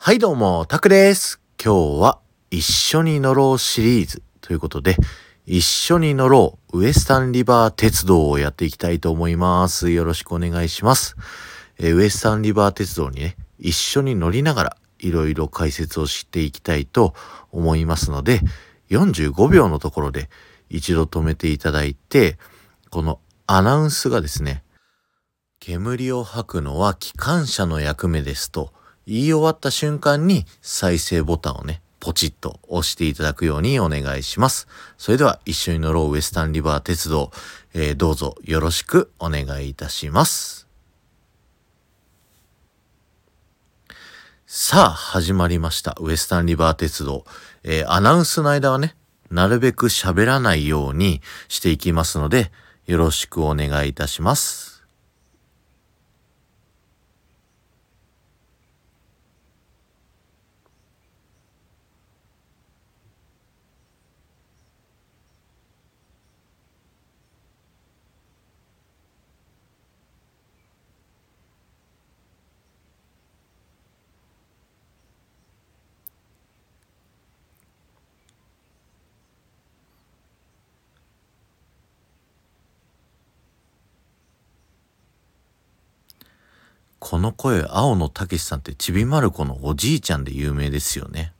はいどうも、タクです。今日は一緒に乗ろうシリーズということで、一緒に乗ろうウエスタンリバー鉄道をやっていきたいと思います。よろしくお願いします。えーウエスタンリバー鉄道にね、一緒に乗りながらいろいろ解説をしていきたいと思いますので、45秒のところで一度止めていただいて、このアナウンスがですね、煙を吐くのは機関車の役目ですと言い終わった瞬間に再生ボタンをね、ポチッと押していただくようにお願いします。それでは一緒に乗ろうウエスタンリバー鉄道、えーどうぞよろしくお願いいたします。さあ、始まりました。ウエスタンリバー鉄道。えーアナウンスの間はね、なるべく喋らないようにしていきますので、よろしくお願いいたします。この声、青野武さんってちびまる子のおじいちゃんで有名ですよね。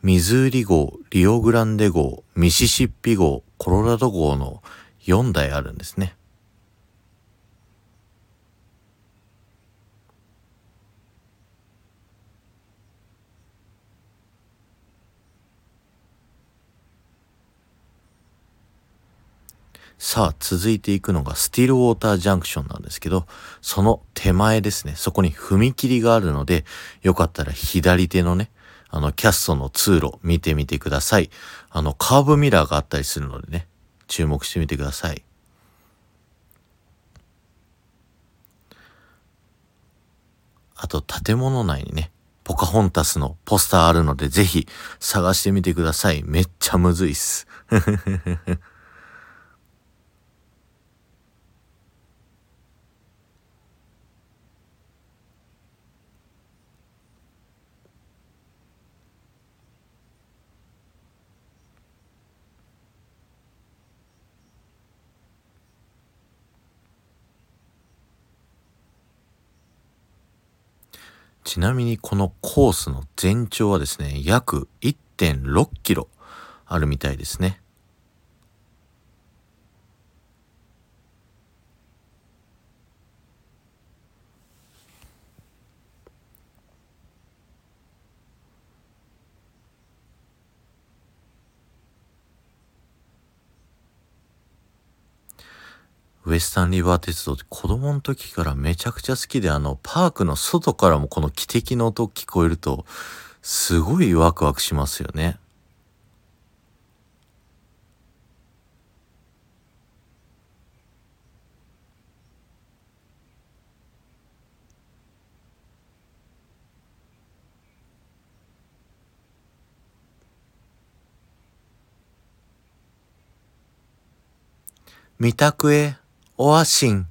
ミズーリ号、リオグランデ号、ミシシッピ号、コロラド号の4台あるんですね。さあ、続いていくのがスティールウォータージャンクションなんですけど、その手前ですね、そこに踏切があるので、よかったら左手のね、あの、キャストの通路見てみてください。あの、カーブミラーがあったりするのでね、注目してみてください。あと、建物内にね、ポカホンタスのポスターあるので、ぜひ探してみてください。めっちゃむずいっす。ちなみにこのコースの全長はですね、約1.6キロあるみたいですね。ウエスタンリバー鉄道って子供の時からめちゃくちゃ好きで、あの、パークの外からもこの汽笛の音聞こえると、すごいワクワクしますよね。三択へ、オアシン。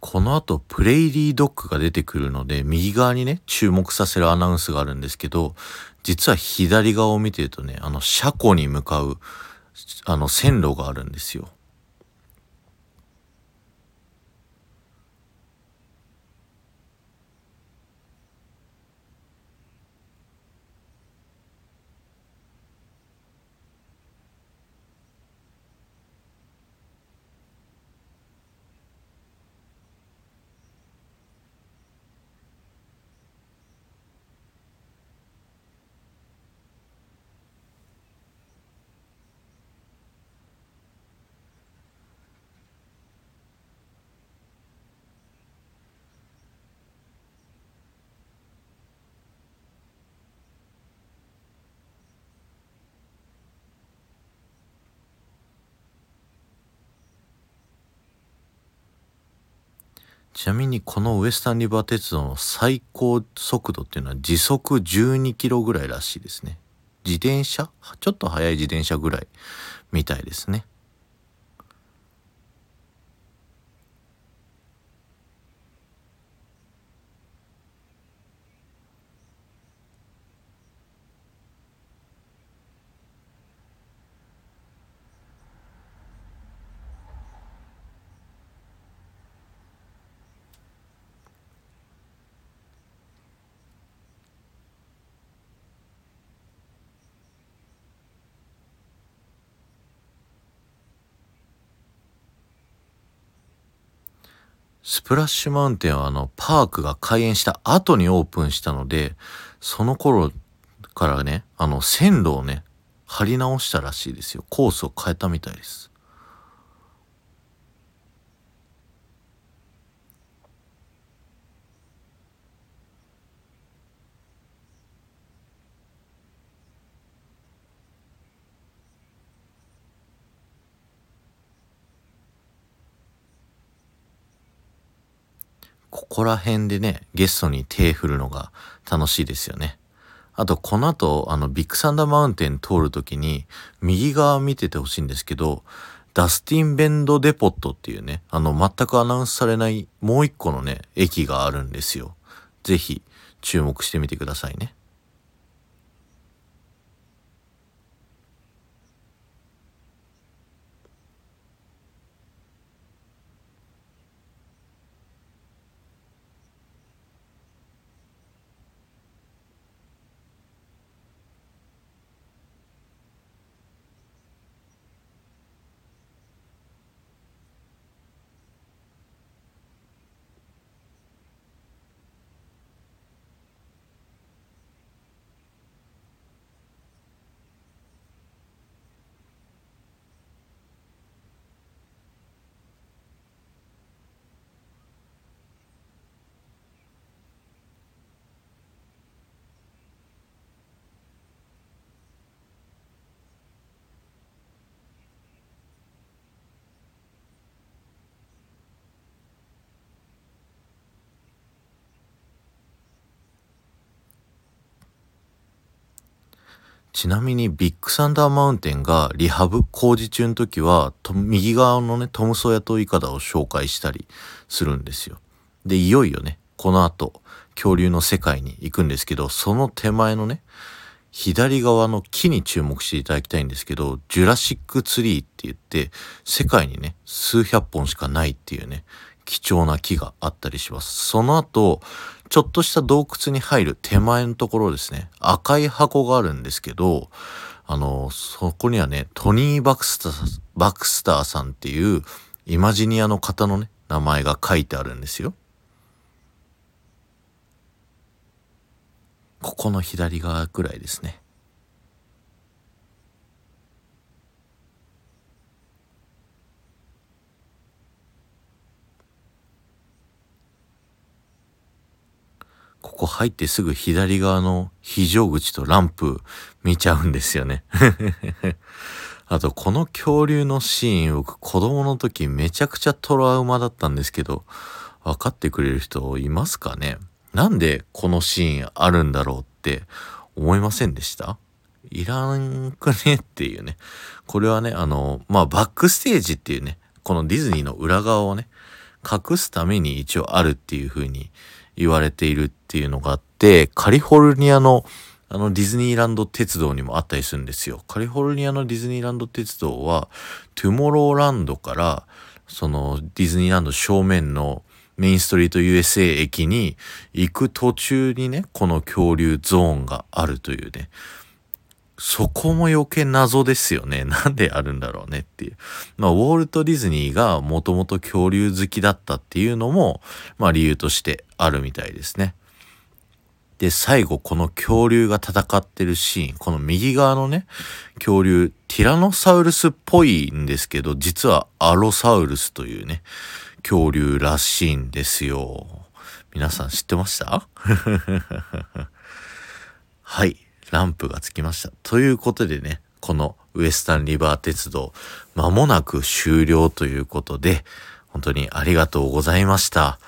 この後、プレイリードッグが出てくるので、右側にね、注目させるアナウンスがあるんですけど、実は左側を見てるとね、あの、車庫に向かう、あの、線路があるんですよ。ちなみにこのウエスタンリバー鉄道の最高速度っていうのは時速12キロぐらいらしいですね。自転車？ちょっと速い自転車ぐらいみたいですね。スプラッシュマウンテンはあの、パークが開園した後にオープンしたので、その頃からね、あの、線路をね、張り直したらしいですよ。コースを変えたみたいです。ここら辺でね、ゲストに手振るのが楽しいですよね。あと、この後、あの、ビッグサンダーマウンテン通るときに、右側見ててほしいんですけど、ダスティンベンドデポットっていうね、あの、全くアナウンスされないもう一個のね、駅があるんですよ。ぜひ、注目してみてくださいね。ちなみにビッグサンダーマウンテンが rehab 工事中の時は、右側のね、トムソーヤとイカダを紹介したりするんですよ。で、いよいよね、この後、恐竜の世界に行くんですけど、その手前のね、左側の木に注目していただきたいんですけど、ジュラシックツリーって言って、世界にね、数百本しかないっていうね、貴重な木があったりします。その後、ちょっとした洞窟に入る手前のところですね、赤い箱があるんですけど、あの、そこにはね、トニー・バクスター、バクスターさんっていうイマジニアの方のね、名前が書いてあるんですよ。ここの左側くらいですね。ここ入ってすぐ左側の非常口とランプ見ちゃうんですよね。あと、この恐竜のシーン、僕子供の時めちゃくちゃトラウマだったんですけど、分かってくれる人いますかね？なんでこのシーンあるんだろうって思いませんでした？いらんくねっていうね。これはね、あの、まあ、バックステージっていうね、このディズニーの裏側をね、隠すために一応あるっていう風に言われているっていうのがあって、カリフォルニアのあのディズニーランド鉄道にもあったりするんですよ。カリフォルニアのディズニーランド鉄道は、トゥモローランドから、そのディズニーランド正面のメインストリート USA 駅に行く途中にね、この恐竜ゾーンがあるというね、そこも余計謎ですよね。なんであるんだろうねっていう。まあ、ウォルト・ディズニーがもともと恐竜好きだったっていうのも、まあ理由としてあるみたいですね。で、最後この恐竜が戦ってるシーン、この右側のね、恐竜、ティラノサウルスっぽいんですけど、実はアロサウルスというね、恐竜らしいんですよ。皆さん知ってました？はい。ランプがつきました。ということでね、このウエスタンリバー鉄道、まもなく終了ということで、本当にありがとうございました。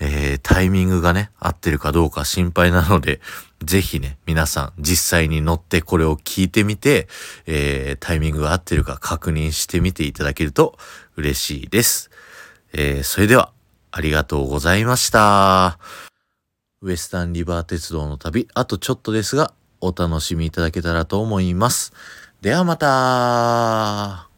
えー、タイミングがね、合ってるかどうか心配なので、ぜひね、皆さん実際に乗ってこれを聞いてみて、えー、タイミングが合ってるか確認してみていただけると嬉しいです。えー、それでは、ありがとうございました。ウエスタンリバー鉄道の旅、あとちょっとですが、お楽しみいただけたらと思います。ではまた。